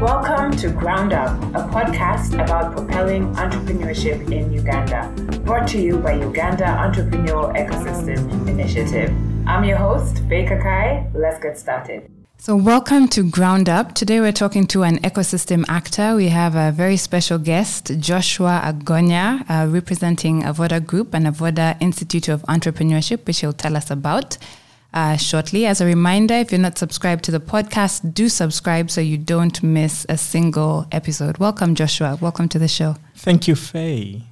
Welcome to Ground Up, a podcast about propelling entrepreneurship in Uganda, brought to you by Uganda Entrepreneurial Ecosystem Initiative. I'm your host, Baker Kai. Let's get started. So, welcome to Ground Up. Today, we're talking to an ecosystem actor. We have a very special guest, Joshua Agonya, uh, representing Avoda Group and Avoda Institute of Entrepreneurship, which he'll tell us about uh, shortly. As a reminder, if you're not subscribed to the podcast, do subscribe so you don't miss a single episode. Welcome, Joshua. Welcome to the show. Thank you, Faye.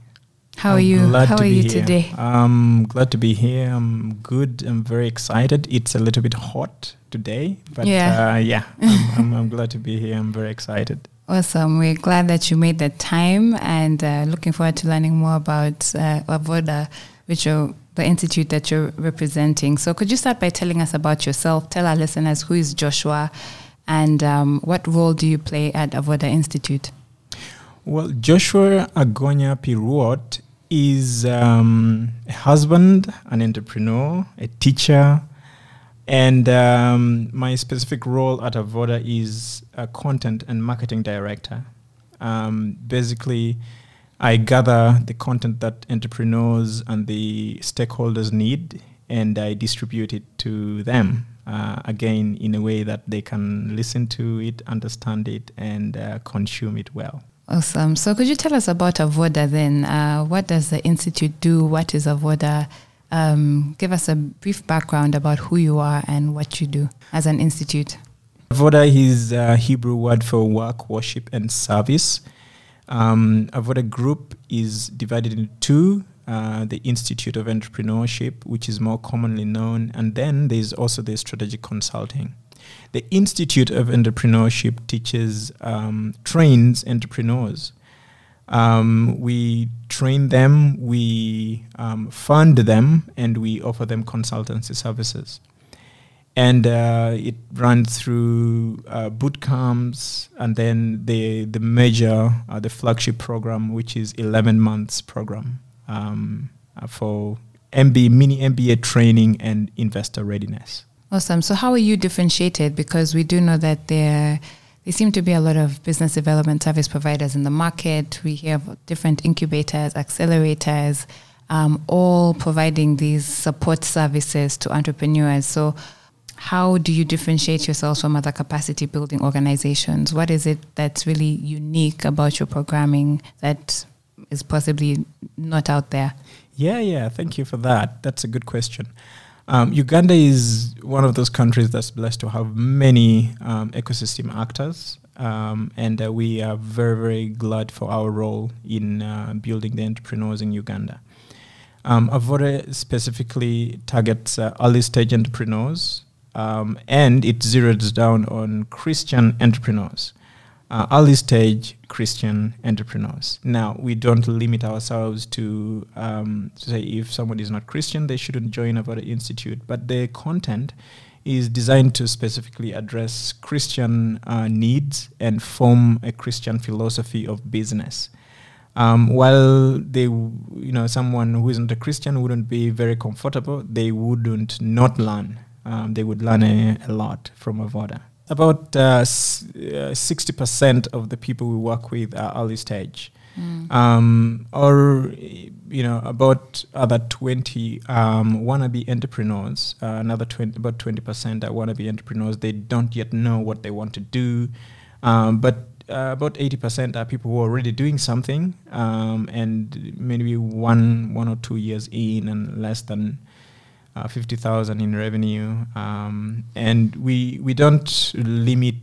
How I'm are you? How are you here. today? I'm glad to be here. I'm good. I'm very excited. It's a little bit hot today, but yeah, uh, yeah I'm, I'm, I'm, glad to be here. I'm very excited. Awesome. We're glad that you made the time and uh, looking forward to learning more about uh, Avoda, which are the institute that you're representing. So, could you start by telling us about yourself? Tell our listeners who is Joshua and um, what role do you play at Avoda Institute? Well, Joshua Agonya Piruot is um, a husband, an entrepreneur, a teacher, and um, my specific role at Avoda is a content and marketing director. Um, basically, I gather the content that entrepreneurs and the stakeholders need and I distribute it to them. Uh, again, in a way that they can listen to it, understand it, and uh, consume it well. Awesome. So, could you tell us about Avoda then? Uh, what does the Institute do? What is Avoda? Um, give us a brief background about who you are and what you do as an institute. Avoda is a Hebrew word for work, worship, and service. Um, Avoda Group is divided into two. Uh, the Institute of Entrepreneurship, which is more commonly known, and then there's also the strategic consulting. The Institute of Entrepreneurship teaches, um, trains entrepreneurs. Um, we train them, we um, fund them, and we offer them consultancy services and uh, it runs through uh, boot camps and then the the major uh, the flagship program which is 11 months program um, uh, for MB mini MBA training and investor readiness. Awesome. So how are you differentiated? Because we do know that there there seem to be a lot of business development service providers in the market. We have different incubators, accelerators, um, all providing these support services to entrepreneurs. So how do you differentiate yourselves from other capacity building organizations? What is it that's really unique about your programming that is possibly not out there? Yeah, yeah. Thank you for that. That's a good question. Um, Uganda is one of those countries that's blessed to have many um, ecosystem actors, um, and uh, we are very, very glad for our role in uh, building the entrepreneurs in Uganda. Um, Avoda specifically targets uh, early stage entrepreneurs um, and it zeroes down on Christian entrepreneurs, uh, early stage Christian entrepreneurs. Now, we don't limit ourselves to, um, say if somebody is not Christian, they shouldn't join Avoda Institute, but the content is designed to specifically address Christian uh, needs and form a Christian philosophy of business. Um, while they, you know, someone who isn't a Christian wouldn't be very comfortable, they wouldn't not learn um, they would learn a, a, lot from Avoda. About uh, s- uh, 60% of the people we work with are early stage. Mm. Um, or you know about other 20 um, wannabe entrepreneurs uh, another 20 about 20% are wannabe entrepreneurs they don't yet know what they want to do um, but uh, about 80% are people who are already doing something um, and maybe one one or two years in and less than uh, 50,000 in revenue. Um, and we, we don't limit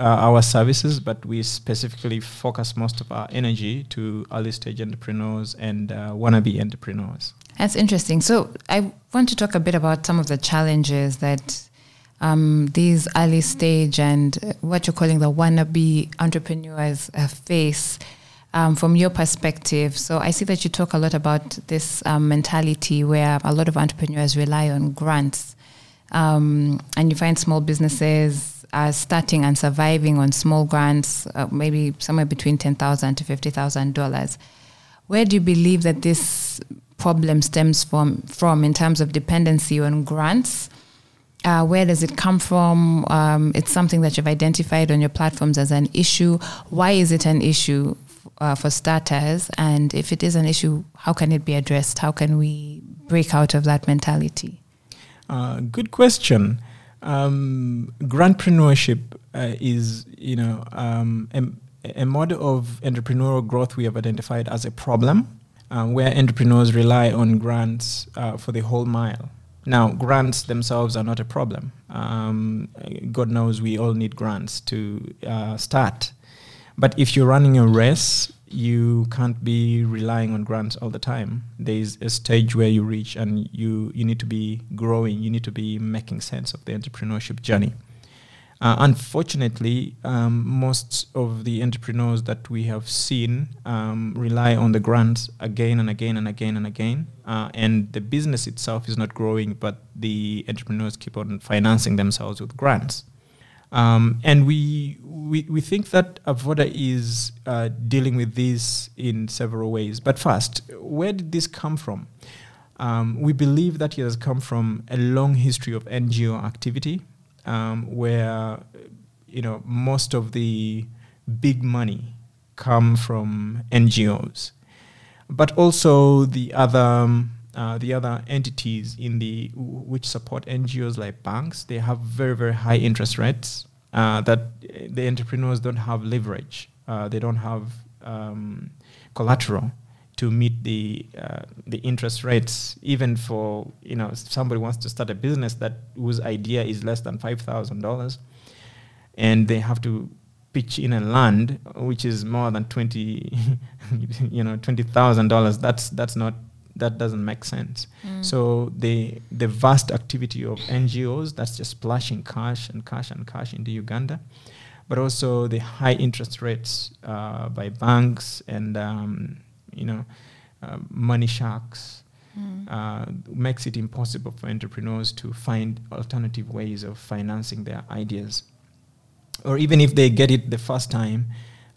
uh, our services, but we specifically focus most of our energy to early stage entrepreneurs and uh, wannabe entrepreneurs. That's interesting. So I want to talk a bit about some of the challenges that um, these early stage and what you're calling the wannabe entrepreneurs uh, face um, from your perspective. So I see that you talk a lot about this um, mentality where a lot of entrepreneurs rely on grants, um, and you find small businesses are starting and surviving on small grants, uh, maybe somewhere between ten thousand to fifty thousand dollars. Where do you believe that this problem stems from? From in terms of dependency on grants? Uh, where does it come from? Um, it's something that you've identified on your platforms as an issue. Why is it an issue uh, for starters? And if it is an issue, how can it be addressed? How can we break out of that mentality? Uh, good question. Um, grantpreneurship uh, is, you know, um, a, a, model of entrepreneurial growth we have identified as a problem, um, where entrepreneurs rely on grants uh, for the whole mile. Now, grants themselves are not a problem. Um, God knows we all need grants to uh, start. But if you're running a race, you can't be relying on grants all the time. There's a stage where you reach and you, you need to be growing, you need to be making sense of the entrepreneurship journey. Uh, unfortunately, um, most of the entrepreneurs that we have seen um, rely on the grants again and again and again and again. Uh, and the business itself is not growing, but the entrepreneurs keep on financing themselves with grants. Um, and we, we, we think that Avoda is uh, dealing with this in several ways. But first, where did this come from? Um, we believe that it has come from a long history of NGO activity, um, where you know most of the big money come from NGOs, but also the other um, uh, the other entities in the which support NGOs like banks, they have very very high interest rates uh, that the entrepreneurs don't have leverage. Uh, they don't have um, collateral to meet the uh, the interest rates. Even for you know somebody wants to start a business that whose idea is less than five thousand dollars, and they have to pitch in a land which is more than twenty, you know, twenty thousand dollars. That's that's not that doesn't make sense. Mm. So the the vast activity of NGOs that's just splashing cash and cash and cash into Uganda, but also the high interest rates uh, by banks and um, you know uh, money sharks mm. uh, makes it impossible for entrepreneurs to find alternative ways of financing their ideas, or even if they get it the first time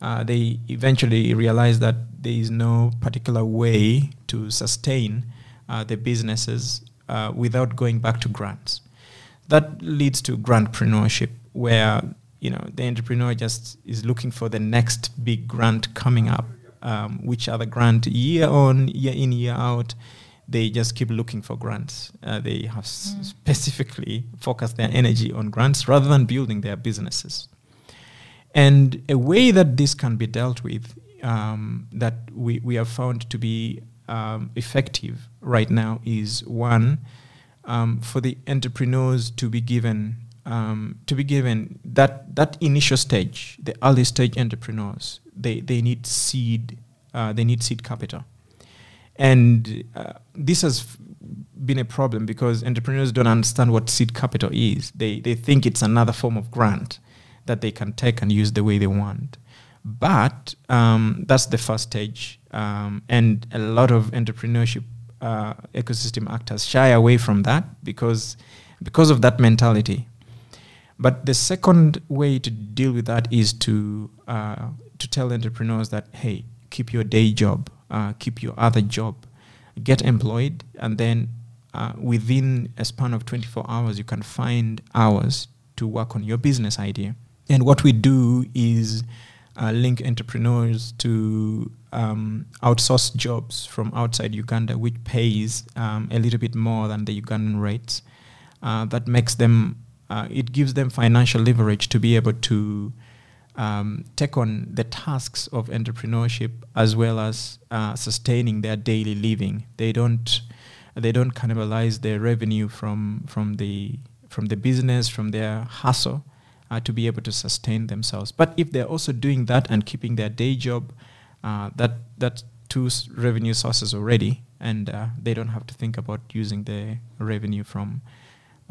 uh, they eventually realize that there is no particular way to sustain uh, the businesses uh, without going back to grants. That leads to grantpreneurship, where you know the entrepreneur just is looking for the next big grant coming up, um, which other grant year on, year in, year out. They just keep looking for grants. Uh, they have mm. s- specifically focused their energy on grants rather than building their businesses. And a way that this can be dealt with, um, that we, we have found to be um, effective right now, is one um, for the entrepreneurs to be given um, to be given that that initial stage, the early stage entrepreneurs, they they need seed, uh, they need seed capital, and uh, this has been a problem because entrepreneurs don't understand what seed capital is. They they think it's another form of grant that they can take and use the way they want. But um, that's the first stage. Um, and a lot of entrepreneurship uh, ecosystem actors shy away from that because, because of that mentality. But the second way to deal with that is to, uh, to tell entrepreneurs that, hey, keep your day job, uh, keep your other job, get employed, and then uh, within a span of 24 hours, you can find hours to work on your business idea. And what we do is uh, link entrepreneurs to um, outsource jobs from outside Uganda, which pays um, a little bit more than the Ugandan rates. Uh, that makes them, uh, it gives them financial leverage to be able to um, take on the tasks of entrepreneurship as well as uh, sustaining their daily living. They don't, they don't cannibalize their revenue from from the from the business, from their hustle uh, to be able to sustain themselves. But if they're also doing that and keeping their day job, uh, that that two revenue sources already, and uh, they don't have to think about using the revenue from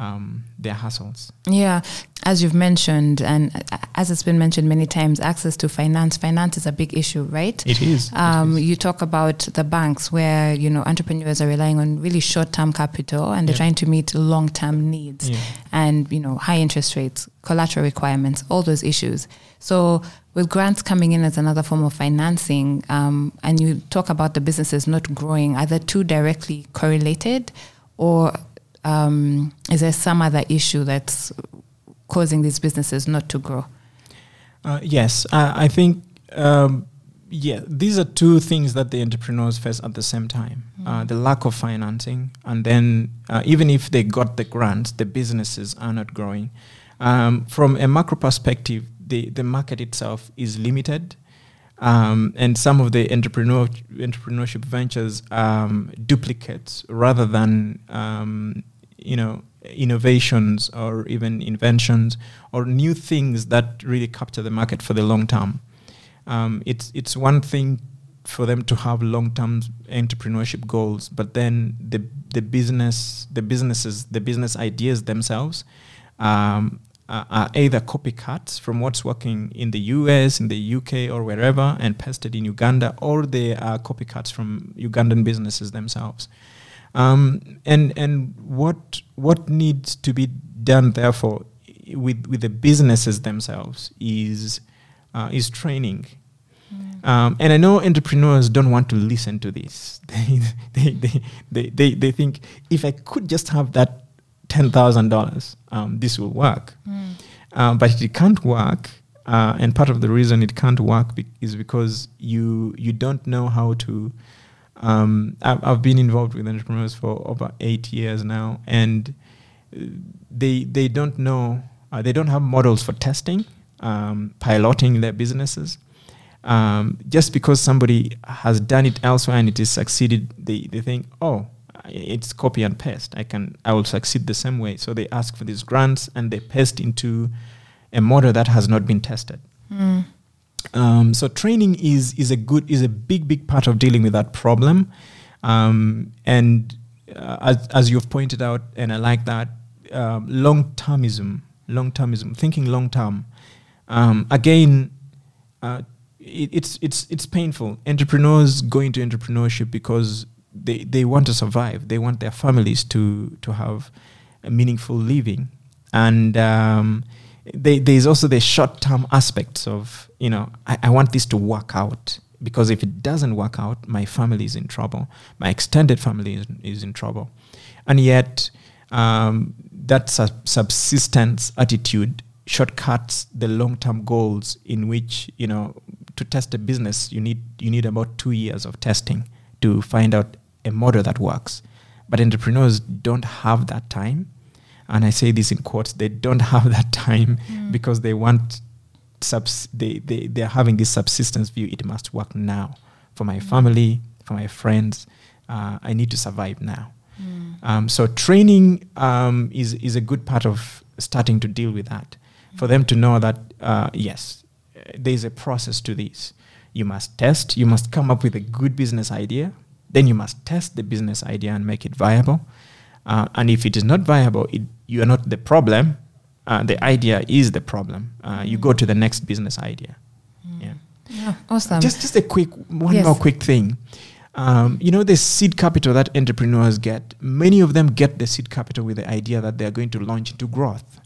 um, their hassles. Yeah, as you've mentioned, and as it's been mentioned many times, access to finance. Finance is a big issue, right? It is. Um, it is. You talk about the banks where you know entrepreneurs are relying on really short-term capital, and they're trying to meet long-term needs, yeah. and you know high interest rates, collateral requirements, all those issues. So with grants coming in as another form of financing, um, and you talk about the businesses not growing, are the two directly correlated, or um, is there some other issue that's causing these businesses not to grow? Uh, yes, uh, I think um, yeah, these are two things that the entrepreneurs face at the same time: mm. uh, the lack of financing, and then uh, even if they got the grants, the businesses are not growing. Um, from a macro perspective, the the market itself is limited. Um, and some of the entrepreneur, entrepreneurship ventures um, duplicates rather than um, you know innovations or even inventions or new things that really capture the market for the long term. Um, it's it's one thing for them to have long term entrepreneurship goals, but then the the business the businesses the business ideas themselves are, are either copycats from what's working in the US, in the UK, or wherever, and pasted in Uganda, or they are copycats from Ugandan businesses themselves. Um, and and what what needs to be done therefore with with the businesses themselves is uh, is training. Mm. Um, and I know entrepreneurs don't want to listen to this. They, they, they, they, they, they think if I could just have that $10,000, um, this will work. Mm. Um, but it can't work. Uh, and part of the reason it can't work be- is because you, you don't know how to. Um, I've, I've been involved with entrepreneurs for over eight years now, and they, they don't know, uh, they don't have models for testing, um, piloting their businesses. Um, just because somebody has done it elsewhere and it is succeeded, they, they think, oh, it's copy and paste. I can I will succeed the same way. So they ask for these grants and they paste into a model that has not been tested. Mm. Um, so training is is a good is a big big part of dealing with that problem. Um, and uh, as as you've pointed out, and I like that um, long termism, long termism, thinking long term. Um, again, uh, it, it's it's it's painful. Entrepreneurs go into entrepreneurship because they, they want to survive. They want their families to to have a meaningful living, and um, they, there's also the short term aspects of you know I, I want this to work out because if it doesn't work out, my family is in trouble. My extended family is, is in trouble, and yet um, that sub- subsistence attitude shortcuts the long term goals in which you know to test a business you need you need about two years of testing to find out a model that works. But entrepreneurs don't have that time. And I say this in quotes, they don't have that time mm. because they want subs they, they they're having this subsistence view, it must work now. For my mm. family, for my friends, uh, I need to survive now. Mm. Um, so training um, is is a good part of starting to deal with that. For them to know that uh, yes, there is a process to this. You must test. You must come up with a good business idea. Then you must test the business idea and make it viable. Uh, and if it is not viable, it, you are not the problem. Uh, the idea is the problem. Uh, you go to the next business idea. Mm. Yeah. yeah. Awesome. Just, just a quick, one yes. more quick thing. Um, you know, the seed capital that entrepreneurs get, many of them get the seed capital with the idea that they are going to launch into growth.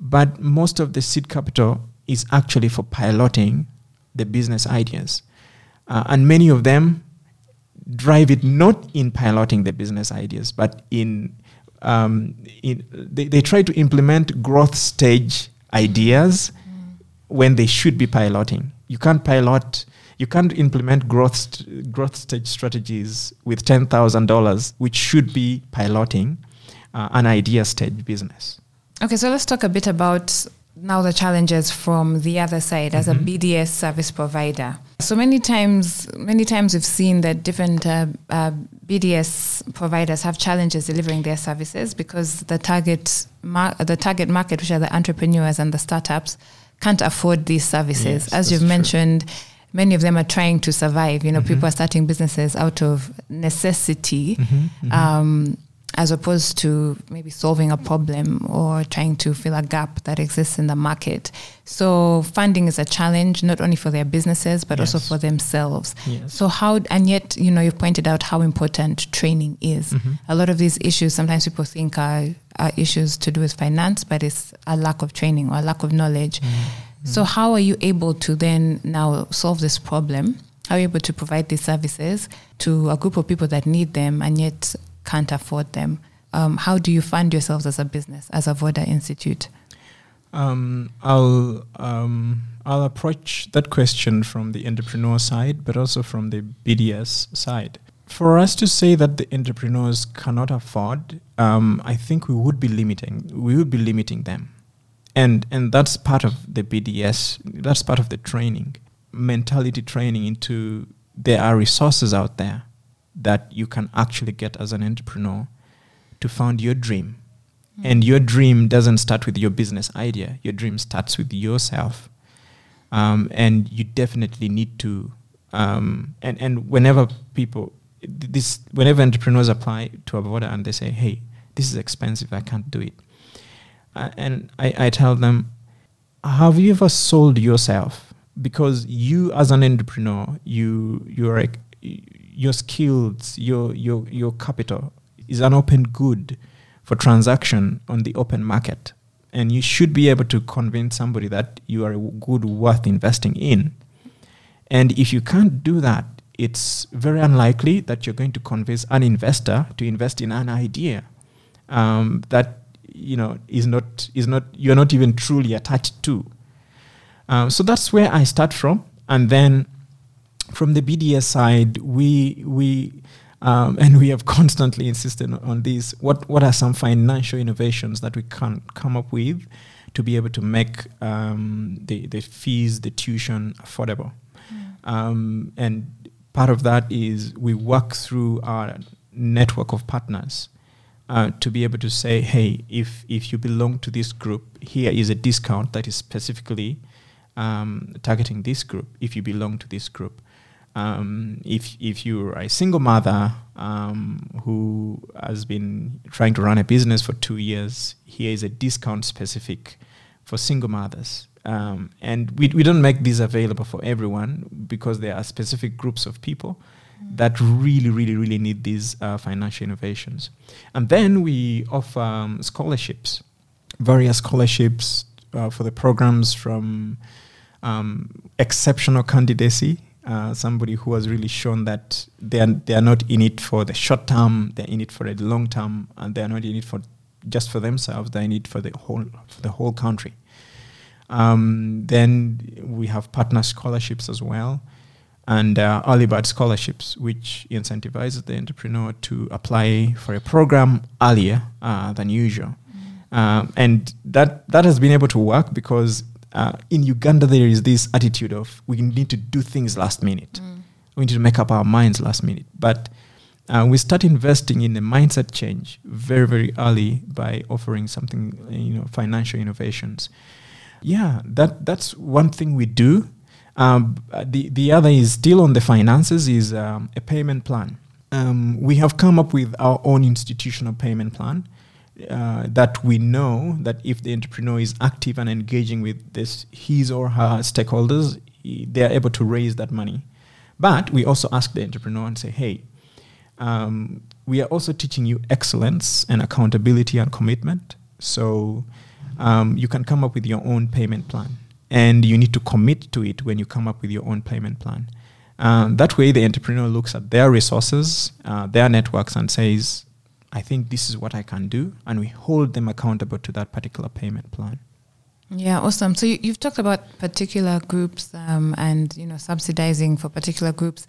But most of the seed capital is actually for piloting the business ideas. Uh, and many of them drive it not in piloting the business ideas, but in, um, in they, they try to implement growth stage ideas mm. when they should be piloting. You can't pilot, you can't implement growth st- growth stage strategies with ten thousand dollars, which should be piloting uh, an idea stage business. Okay, so let's talk a bit about now the challenges from the other side as mm-hmm. a BDS service provider. So many times, many times we've seen that different uh, uh, BDS providers have challenges delivering their services because the target mar- the target market, which are the entrepreneurs and the startups, can't afford these services. Yes, As you've mentioned, many of them are trying to survive. You know, mm-hmm. people are starting businesses out of necessity. Mm-hmm, mm-hmm. um, as opposed to maybe solving a problem or trying to fill a gap that exists in the market. So funding is a challenge not only for their businesses but yes. also for themselves. Yes. So how and yet you know you've pointed out how important training is. Mm-hmm. A lot of these issues sometimes people think are, are issues to do with finance, but it's a lack of training or a lack of knowledge. Mm-hmm. So how are you able to then now solve this problem? How are you able to provide these services to a group of people that need them and yet can't afford them. um, how do you fund yourselves as a business, as Avoda Institute? Um, I'll um, I'll approach that question from the entrepreneur side, but also from the BDS side. For us to say that the entrepreneurs cannot afford, um, I think we would be limiting. We would be limiting them, and and that's part of the BDS. That's part of the training, mentality training into there are resources out there that you can actually get as an entrepreneur to found your dream. Mm. And your dream doesn't start with your business idea. Your dream starts with yourself. Um, and you definitely need to um, and and whenever people this whenever entrepreneurs apply to Avoda and they say, "Hey, this is expensive. I can't do it," uh, and I, I tell them, "Have you ever sold yourself?" Because you, as an entrepreneur, you you are your skills, your your your capital is an open good for transaction on the open market, and you should be able to convince somebody that you are a good worth investing in. And if you can't do that, it's very unlikely that you're going to convince an investor to invest in an idea um, that you know is not is not you're not even truly attached to. Um, so that's where I start from, and then from the BDS side, we we um, and we have constantly insisted on this. What what are some financial innovations that we can come up with to be able to make um, the the fees, the tuition affordable? Mm. Um, and part of that is we work through our network of partners. Uh, to be able to say, hey, if if you belong to this group, here is a discount that is specifically um, targeting this group. If you belong to this group, um, if if you're a single mother um, who has been trying to run a business for two years, here is a discount specific for single mothers. Um, and we, we don't make these available for everyone because there are specific groups of people mm. that really, really, really need these uh, financial innovations. And then we offer um, scholarships, various scholarships uh, for the programs from um, exceptional candidacy uh, somebody who has really shown that they are, they are not in it for the short term, they're in it for the long term, and they're not in it for just for themselves, they're in it for the whole, for the whole country. Um, then we have partner scholarships as well, and uh, early bird scholarships, which incentivizes the entrepreneur to apply for a program earlier uh, than usual. Um, and that, that has been able to work because uh, in Uganda, there is this attitude of we need to do things last minute. Mm. We need to make up our minds last minute. But uh, we start investing in a mindset change very, very early by offering something, you know, financial innovations. Yeah, that that's one thing we do. Um, the the other is still on the finances is um, a payment plan. Um, we have come up with our own institutional payment plan uh, that we know that if the entrepreneur is active and engaging with this his or her stakeholders, they are able to raise that money. But we also ask the entrepreneur and say, hey, um, we are also teaching you excellence and accountability and commitment. So um, you can come up with your own payment plan, and you need to commit to it when you come up with your own payment plan. Um, that way, the entrepreneur looks at their resources, uh, their networks, and says, I think this is what I can do, and we hold them accountable to that particular payment plan. Yeah, awesome. So you, have talked about particular groups um, and you know subsidizing for particular groups.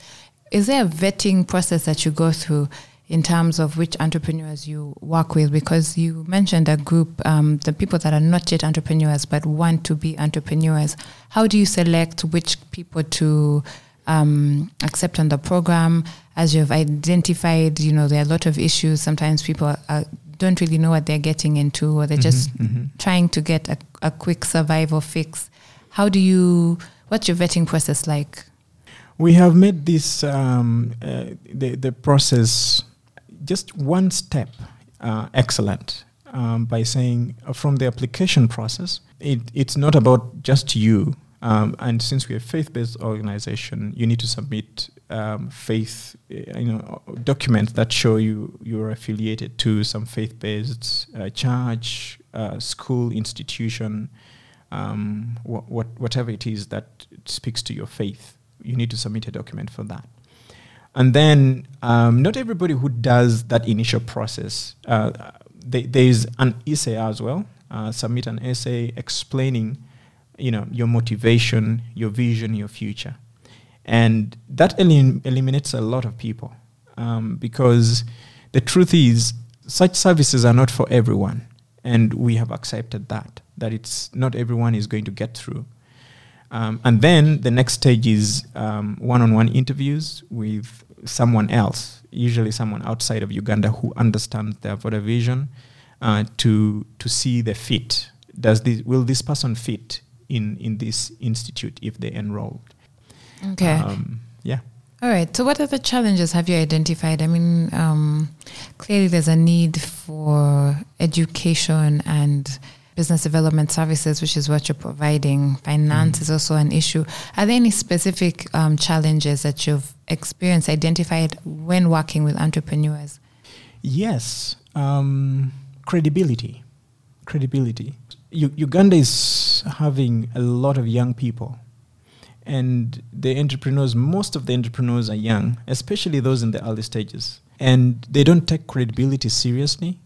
Is there a vetting process that you go through in terms of which entrepreneurs you work with? Because you mentioned a group, um, the people that are not yet entrepreneurs but want to be entrepreneurs. How do you select which people to um, accept on the program? As you've identified, you know, there are a lot of issues. Sometimes people are, don't really know what they're getting into, or they're mm-hmm, just mm-hmm. trying to get a, a quick survival fix. How do you? What's your vetting process like? We have made this um, uh, the the process just one step uh, excellent um, by saying uh, from the application process, it, it's not about just you. Um, and since we're a faith-based organization, you need to submit um, faith, uh, you know, documents that show you you're affiliated to some faith-based uh, church, uh, school, institution, um, wh- what, whatever it is that speaks to your faith. You need to submit a document for that. And then um, not everybody who does that initial process, uh, they, there is an essay as well. Uh, submit an essay explaining, you know, your motivation, your vision, your future, and that elim- eliminates a lot of people um, because the truth is such services are not for everyone, and we have accepted that that it's not everyone is going to get through. Um, and then the next stage is um, one-on-one interviews with someone else, usually someone outside of Uganda who understands their vision, uh, to to see the fit. Does this will this person fit in in this institute if they enrolled? Okay. Um, yeah. All right. So, what other challenges have you identified? I mean, um, clearly there's a need for education and business development services, which is what you're providing. Finance mm. is also an issue. Are there any specific um, challenges that you've experienced, identified when working with entrepreneurs? Yes. Um, credibility. Credibility. U- Uganda is having a lot of young people. And the entrepreneurs, most of the entrepreneurs are young, especially those in the early stages. And they don't take credibility seriously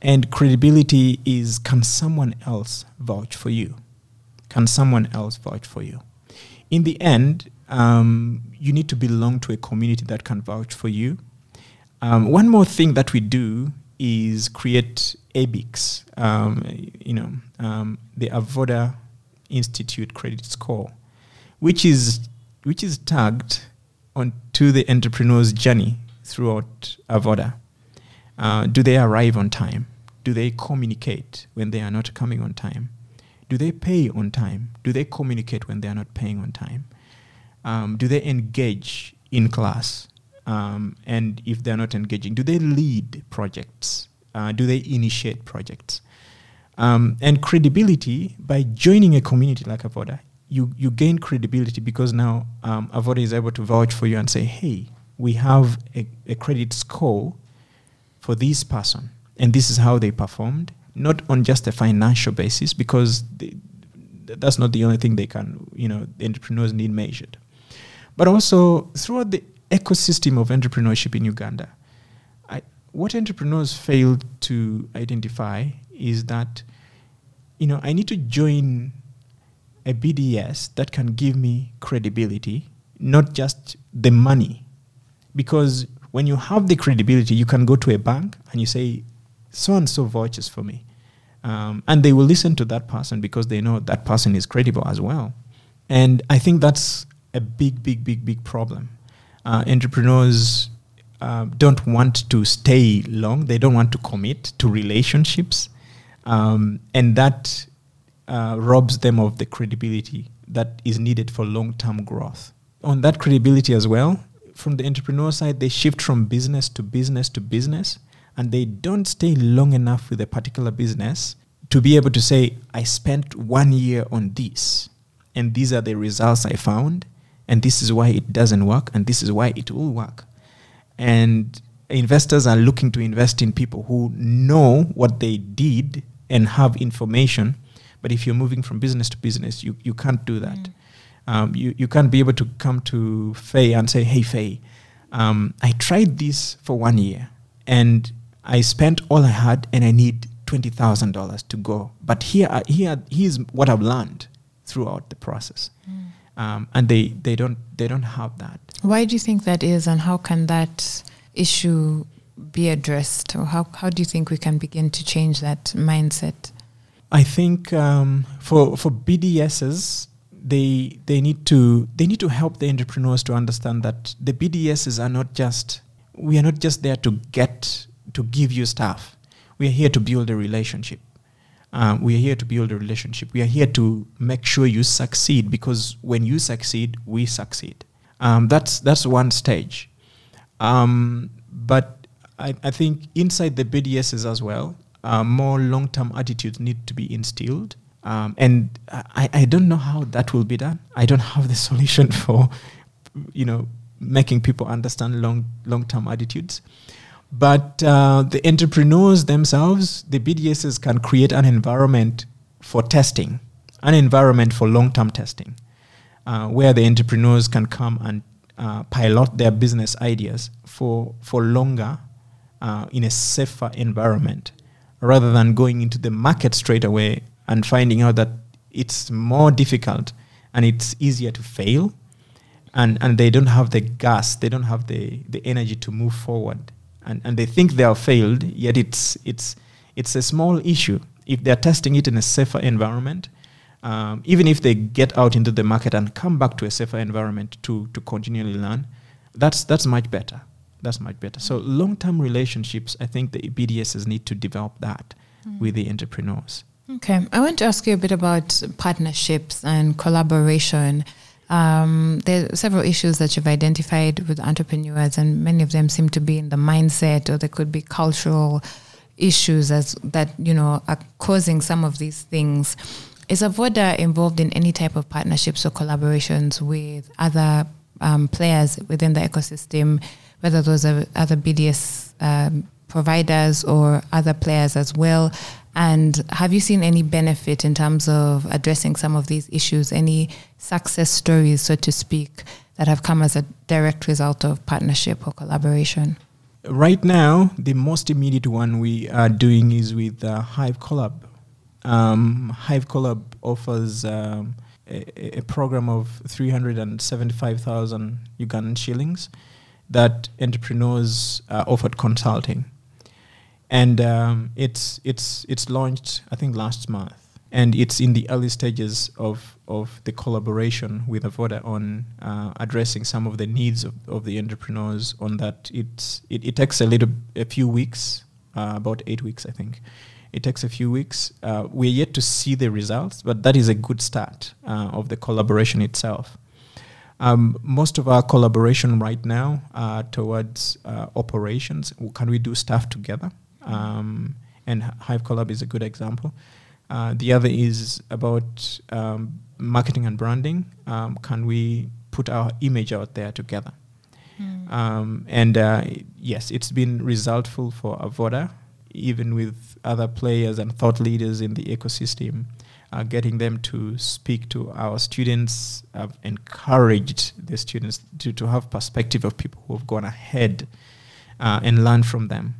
and credibility is can someone else vouch for you? Can someone else vouch for you? In the end, um, you need to belong to a community that can vouch for you. Um, one more thing that we do is create ABICS, um, you know, um, the Avoda Institute Credit Score, which is which is tagged onto the entrepreneur's journey throughout Avoda. Uh, do they arrive on time? Do they communicate when they are not coming on time? Do they pay on time? Do they communicate when they are not paying on time? Um, do they engage in class? Um, and if they're not engaging, do they lead projects? Uh, do they initiate projects? Um, and credibility by joining a community like Avoda, you, you gain credibility because now um, Avoda is able to vouch for you and say, hey, we have a, a credit score for this person, and this is how they performed, not on just a financial basis, because they, that's not the only thing they can, you know, entrepreneurs need measured, but also throughout the ecosystem of entrepreneurship in Uganda. I, what entrepreneurs failed to identify is that, you know, I need to join a BDS that can give me credibility, not just the money. Because when you have the credibility, you can go to a bank and you say, so and so vouches for me. Um, and they will listen to that person because they know that person is credible as well. And I think that's a big, big, big, big problem. Uh, entrepreneurs uh, don't want to stay long, they don't want to commit to relationships. Um, and that uh, robs them of the credibility that is needed for long term growth. On that credibility as well, from the entrepreneur side, they shift from business to business to business, and they don't stay long enough with a particular business to be able to say, I spent one year on this, and these are the results I found, and this is why it doesn't work, and this is why it will work. And investors are looking to invest in people who know what they did and have information. But if you're moving from business to business, you, you can't do that. Mm. Um, you, you can't be able to come to Faye and say, hey, Faye, um, I tried this for one year and I spent all I had and I need $20,000 to go. But here, here, here's what I've learned throughout the process. Mm. Um, and they, they, don't, they don't have that. Why do you think that is and how can that issue be addressed? Or how, how do you think we can begin to change that mindset? I think um, for, for BDSs, they they need to they need to help the entrepreneurs to understand that the BDSs are not just we are not just there to get to give you stuff. We are here to build a relationship. Um, we are here to build a relationship. We are here to make sure you succeed because when you succeed, we succeed. Um, that's that's one stage. Um, but I, I think inside the BDSs as well, uh, more long-term attitudes need to be instilled um, and I, I don't know how that will be done. I don't have the solution for, you know, making people understand long long term attitudes. But uh, the entrepreneurs themselves, the BDSs can create an environment for testing, an environment for long term testing, uh, where the entrepreneurs can come and uh, pilot their business ideas for for longer uh, in a safer environment, rather than going into the market straight away and finding out that it's more difficult and it's easier to fail, and and they don't have the gas, they don't have the the energy to move forward, and and they think they have failed, yet it's it's it's a small issue. If they're testing it in a safer environment, um, even if they get out into the market and come back to a safer environment to to continually learn, that's that's much better. That's much better. So long term relationships, I think the BDSs need to develop that mm. with the entrepreneurs. Okay, I want to ask you a bit about partnerships and collaboration. Um, there are several issues that you've identified with entrepreneurs, and many of them seem to be in the mindset, or there could be cultural issues as that you know are causing some of these things. Is Avoda involved in any type of partnerships or collaborations with other um, players within the ecosystem, whether those are other BDS um, providers or other players as well? And have you seen any benefit in terms of addressing some of these issues? Any success stories, so to speak, that have come as a direct result of partnership or collaboration? Right now, the most immediate one we are doing is with uh, Hive Colab. Um, Hive Colab offers um, a, a, program of 375,000 Ugandan shillings that entrepreneurs uh, offered consulting. And um, it's, it's, it's launched, I think, last month. And it's in the early stages of, of the collaboration with Avoda on uh, addressing some of the needs of, of the entrepreneurs on that. It's, it, it takes a little, a few weeks, uh, about eight weeks, I think, it takes a few weeks. Uh, we're yet to see the results, but that is a good start uh, of the collaboration itself. Um, most of our collaboration right now are towards uh, operations. Can we do stuff together? Um, and Hive Colab is a good example. Uh, the other is about um, marketing and branding. Um, can we put our image out there together? Mm. and uh, yes, it's been resultful for Avoda even with other players and thought leaders in the ecosystem, uh, getting them to speak to our students, have encouraged the students to, to have perspective of people who have gone ahead uh, and learn from them.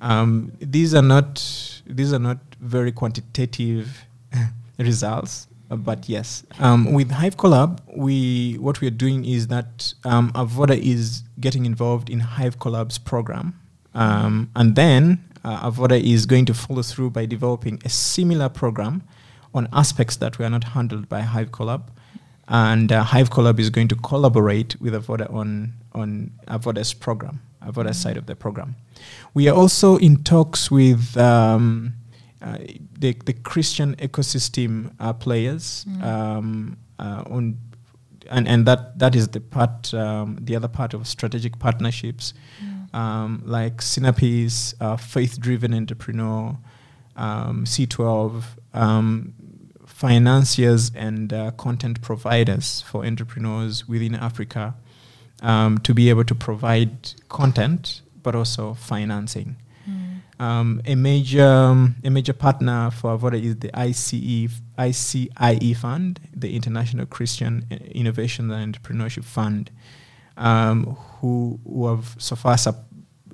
Um, these are not these are not very quantitative results, but yes, um, with Hive Colab, we what we are doing is that um, Avoda is getting involved in Hive Colab's program, um, and then uh, Avoda is going to follow through by developing a similar program on aspects that were not handled by Hive Colab. And uh, Hive Colab is going to collaborate with Avoda on, on Avoda's program, Avoda's mm-hmm. side of the program. We are also in talks with um, uh, the, the Christian ecosystem uh, players mm-hmm. um, uh, on and, and that, that is the part, um, the other part of strategic partnerships. Mm um, like Synapse, uh, Faith Driven Entrepreneur, um, C12, um, financiers and uh, content providers for entrepreneurs within Africa um, to be able to provide content but also financing. Mm. Um, a major um, a major partner for Avoda is the ICE ICIE Fund, the International Christian Innovation and Entrepreneurship Fund, um, who, who have so far sup-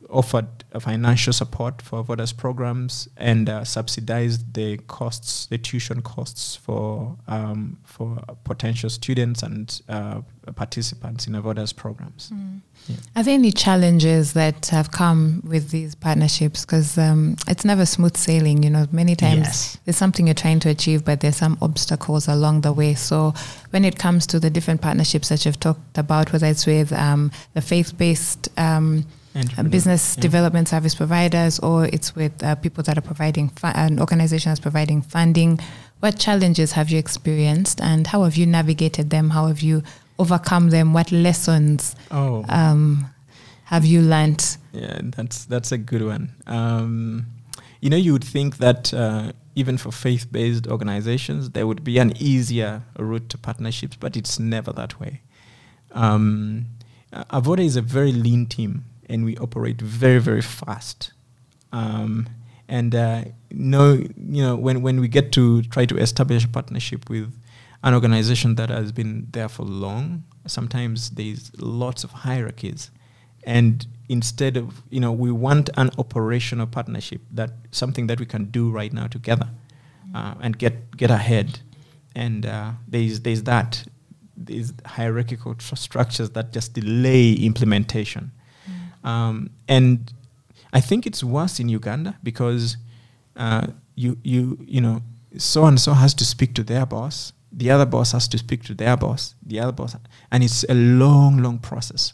offered financial support for Avoda's programs and uh, subsidized the costs, the tuition costs for um, for potential students and uh, participants in Avoda's programs. Mm. Yeah. Are there any challenges that have come with these partnerships? Because um, it's never smooth sailing. You know, many times yes. there's something you're trying to achieve, but there's some obstacles along the way. So when it comes to the different partnerships that you've talked about, whether it's with um, the faith-based um, business yeah. development service providers or it's with uh, people that are providing fu- an organization that's providing funding. What challenges have you experienced and how have you navigated them? How have you overcome them? What lessons oh. um, have you learned? Yeah that's that's a good one. Um, you know you would think that uh, even for faith-based organizations there would be an easier route to partnerships but it's never that way. Um, Avoda is a very lean team and we operate very very fast. Um, and uh, no, you know, when when we get to try to establish a partnership with an organization that has been there for long, sometimes there's lots of hierarchies. And instead of, you know, we want an operational partnership that something that we can do right now together uh, and get, get ahead. And uh, there's, there's that, these hierarchical tr- structures that just delay implementation. Um, and I think it's worse in Uganda because uh, you, you, you know, so and so has to speak to their boss, the other boss has to speak to their boss, the other boss, and it's a long, long process.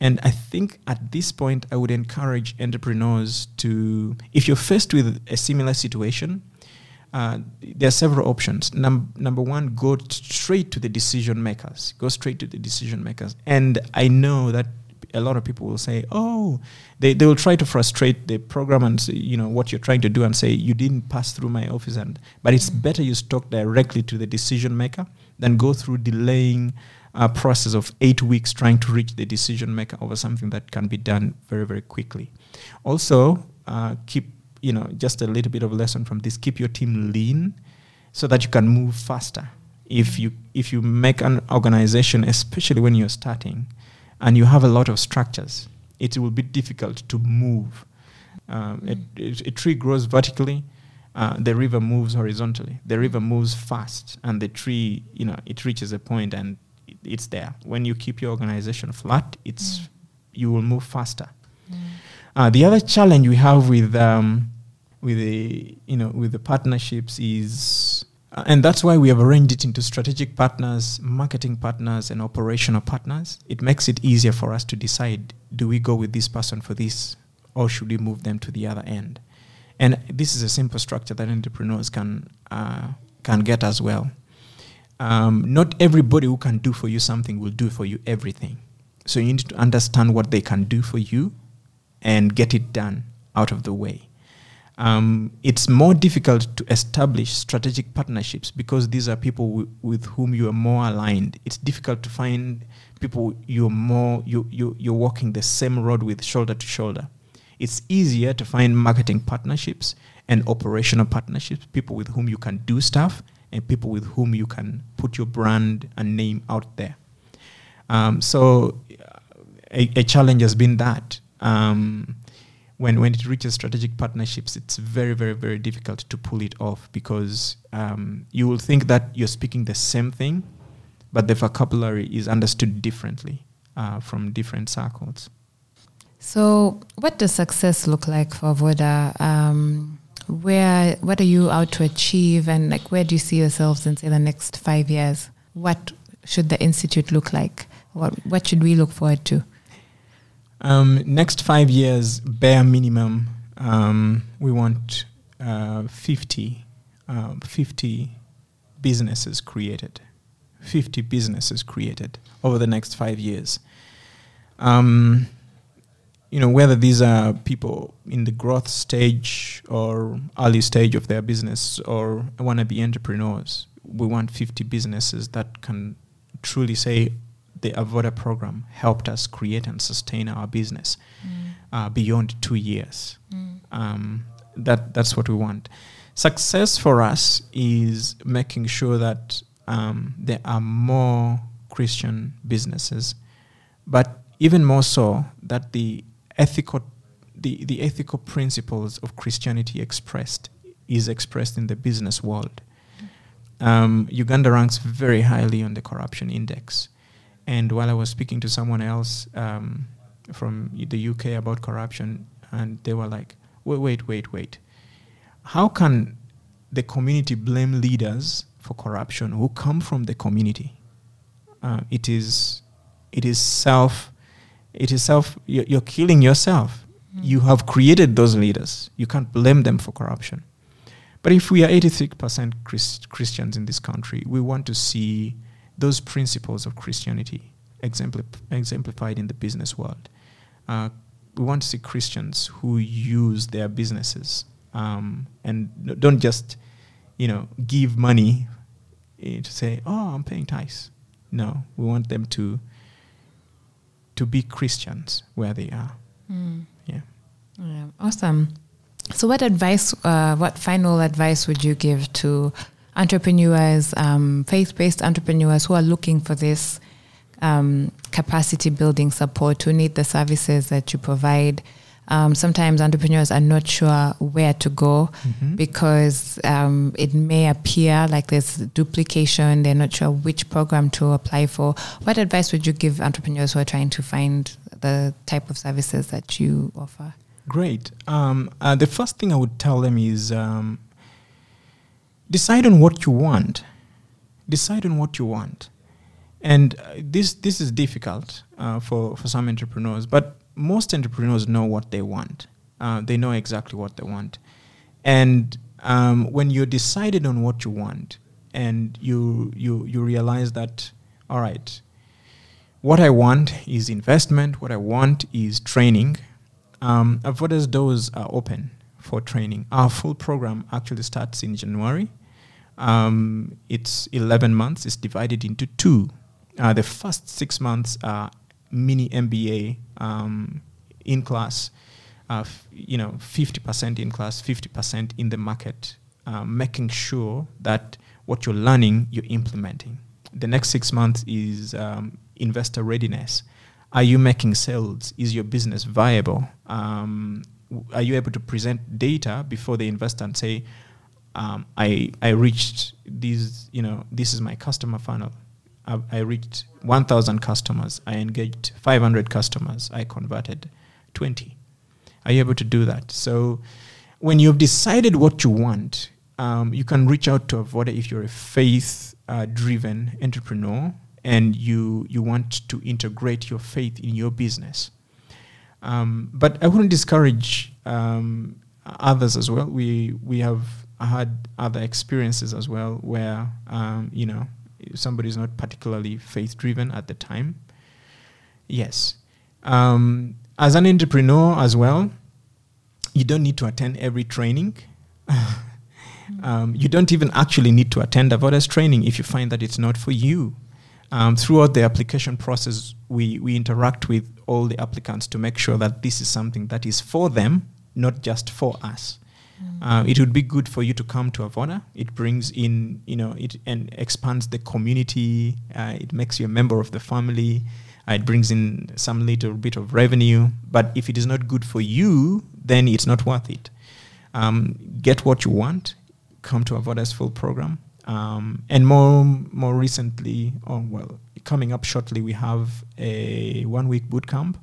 And I think at this point, I would encourage entrepreneurs to, if you're faced with a similar situation, uh, there are several options. Num- number one, go t- straight to the decision makers. Go straight to the decision makers. And I know that a lot of people will say, "Oh, they, they will try to frustrate the program and say, you know what you're trying to do and say you didn't pass through my office." And but it's better you talk directly to the decision maker than go through delaying a process of eight weeks trying to reach the decision maker over something that can be done very very quickly. Also, uh, keep you know just a little bit of lesson from this: keep your team lean so that you can move faster. If you if you make an organization, especially when you're starting, and you have a lot of structures, it will be difficult to move. Um, mm. a, a, tree grows vertically, uh, the river moves horizontally. The river moves fast, and the tree, you know, it reaches a point and it, it's there. When you keep your organization flat, it's mm. you will move faster. Mm. Uh, the other challenge we have with um, with the you know with the partnerships is uh, and that's why we have arranged it into strategic partners, marketing partners, and operational partners. It makes it easier for us to decide do we go with this person for this, or should we move them to the other end? And this is a simple structure that entrepreneurs can, uh, can get as well. Um, not everybody who can do for you something will do for you everything. So you need to understand what they can do for you and get it done out of the way um, it's more difficult to establish strategic partnerships because these are people w- with whom you are more aligned. It's difficult to find people you're more you, you you're walking the same road with shoulder to shoulder. It's easier to find marketing partnerships and operational partnerships, people with whom you can do stuff and people with whom you can put your brand and name out there. Um, so a, a, challenge has been that. Um, when when it reaches strategic partnerships, it's very very very difficult to pull it off because um, you will think that you're speaking the same thing, but the vocabulary is understood differently uh, from different circles. So, what does success look like for Avoda? Um, where what are you out to achieve, and like where do you see yourselves in say the next five years? What should the institute look like? What what should we look forward to? Um, next five years, bare minimum, um, we want uh, 50, uh, 50 businesses created. 50 businesses created over the next five years. Um, you know, whether these are people in the growth stage or early stage of their business or want to be entrepreneurs, we want 50 businesses that can truly say, the Avoda program helped us create and sustain our business mm. uh, beyond two years. Mm. Um, that that's what we want. Success for us is making sure that um, there are more Christian businesses, but even more so that the ethical the, the ethical principles of Christianity expressed is expressed in the business world. Um, Uganda ranks very highly on the corruption index. And while I was speaking to someone else um, from the UK about corruption, and they were like, wait, wait, wait, wait. How can the community blame leaders for corruption who come from the community? Uh, it is, it is self, it is self, you're, you're killing yourself. Mm. You have created those leaders. You can't blame them for corruption. But if we are 86% Christ- Christians in this country, we want to see those principles of Christianity exemplified in the business world. Uh, we want to see Christians who use their businesses um, and don't just, you know, give money eh, to say, "Oh, I'm paying tithes." No, we want them to to be Christians where they are. Mm. Yeah. yeah. Awesome. So, what advice? Uh, what final advice would you give to entrepreneurs, um, faith based entrepreneurs who are looking for this um, capacity building support, who need the services that you provide. Um, sometimes entrepreneurs are not sure where to go Mhm. because um, it may appear like there's duplication. They're not sure which program to apply for. What advice would you give entrepreneurs who are trying to find the type of services that you offer? Great. Um, uh, the first thing I would tell them is um, decide on what you want. Decide on what you want. And uh, this this is difficult uh, for for some entrepreneurs, but most entrepreneurs know what they want. Uh, they know exactly what they want, and um, when you're decided on what you want, and you you you realize that, all right, what I want is investment. What I want is training. Um, Avoda's doors are open for training. Our full program actually starts in January. Um, it's 11 months. It's divided into two. Uh, the first six months are mini MBA um, in class. Uh, f- you know, 50% in class, 50% in the market, uh, making sure that what you're learning, you're implementing. The next six months is um, investor readiness. Are you making sales? Is your business viable? Um, are you able to present data before the investor and say, um, I, I reached these, you know, this is my customer funnel. I, I reached 1,000 customers. I engaged 500 customers. I converted 20. Are you able to do that? So when you've decided what you want, um, you can reach out to Avoda if you're a faith uh, driven entrepreneur and you, you want to integrate your faith in your business. Um, but I wouldn't discourage um, others as well. We, we have had other experiences as well where, um, you know, somebody's not particularly faith driven at the time. Yes. Um, as an entrepreneur as well, you don't need to attend every training. um, you don't even actually need to attend a Avoda's training if you find that it's not for you. Um, throughout the application process, we, we interact with all the applicants to make sure that this is something that is for them, not just for us. Uh, it would be good for you to come to Avoda. It brings in, you know, it and expands the community. Uh, it makes you a member of the family. Uh, it brings in some little bit of revenue. But if it is not good for you, then it's not worth it. Um, get what you want. Come to Avoda's full program. Um, and more, more recently, or well, coming up shortly, we have a one-week boot camp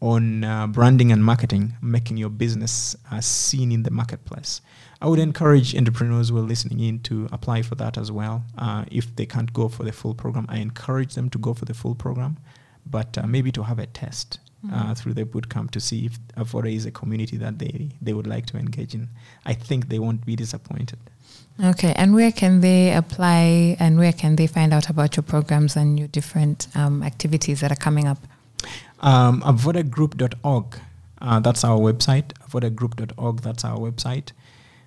on uh, branding and marketing, making your business uh, seen in the marketplace. I would encourage entrepreneurs who are listening in to apply for that as well. Uh, if they can't go for the full program, I encourage them to go for the full program, but uh, maybe to have a test uh, through the bootcamp to see if Avoda is a community that they, they would like to engage in. I think they won't be disappointed. Okay, and where can they apply and where can they find out about your programs and your different um, activities that are coming up? Um, avodagroup.org, uh, that's our website. Avodagroup.org, that's our website.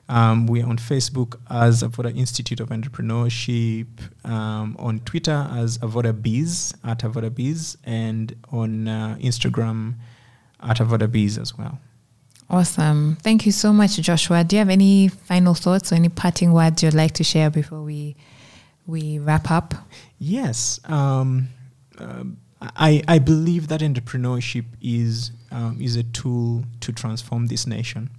Um, we're on Facebook as Avoda Institute of Entrepreneurship, um, on Twitter as Avoda Biz, at Avoda Biz, and on uh, Instagram at Avoda Biz as well. Awesome. Thank you so much, Joshua. Do you have any final thoughts or any parting words you'd like to share before we we wrap up? Yes. Um, um, I, I believe that entrepreneurship is, um, is a tool to transform this nation.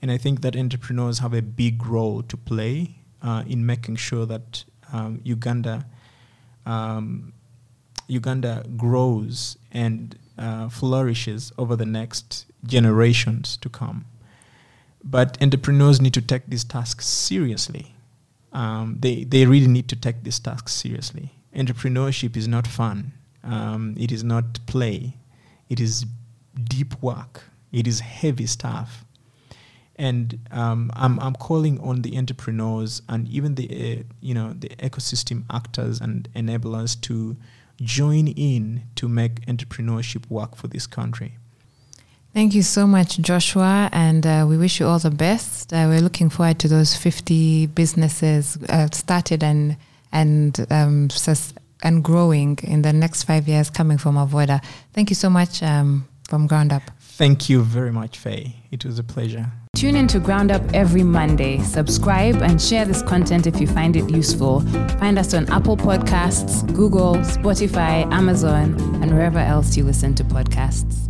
And I think that entrepreneurs have a big role to play uh, in making sure that um, Uganda, um, Uganda grows and uh, flourishes over the next generations to come. But entrepreneurs need to take this task seriously. Um, they, they really need to take this task seriously. Entrepreneurship is not fun. Um, it is not play. It is deep work. It is heavy stuff. And um, I'm, I'm calling on the entrepreneurs and even the uh, you know the ecosystem actors and enablers to join in to make entrepreneurship work for this country. Thank you so much, Joshua, and uh, we wish you all the best. Uh, we're looking forward to those 50 businesses uh, started and and um, sus- and growing in the next five years coming from Avoda. Thank you so much um, from ground up. Thank you very much, Faye. It was a pleasure. Tune in to Ground Up every Monday. Subscribe and share this content if you find it useful. Find us on Apple Podcasts, Google, Spotify, Amazon, and wherever else you listen to podcasts.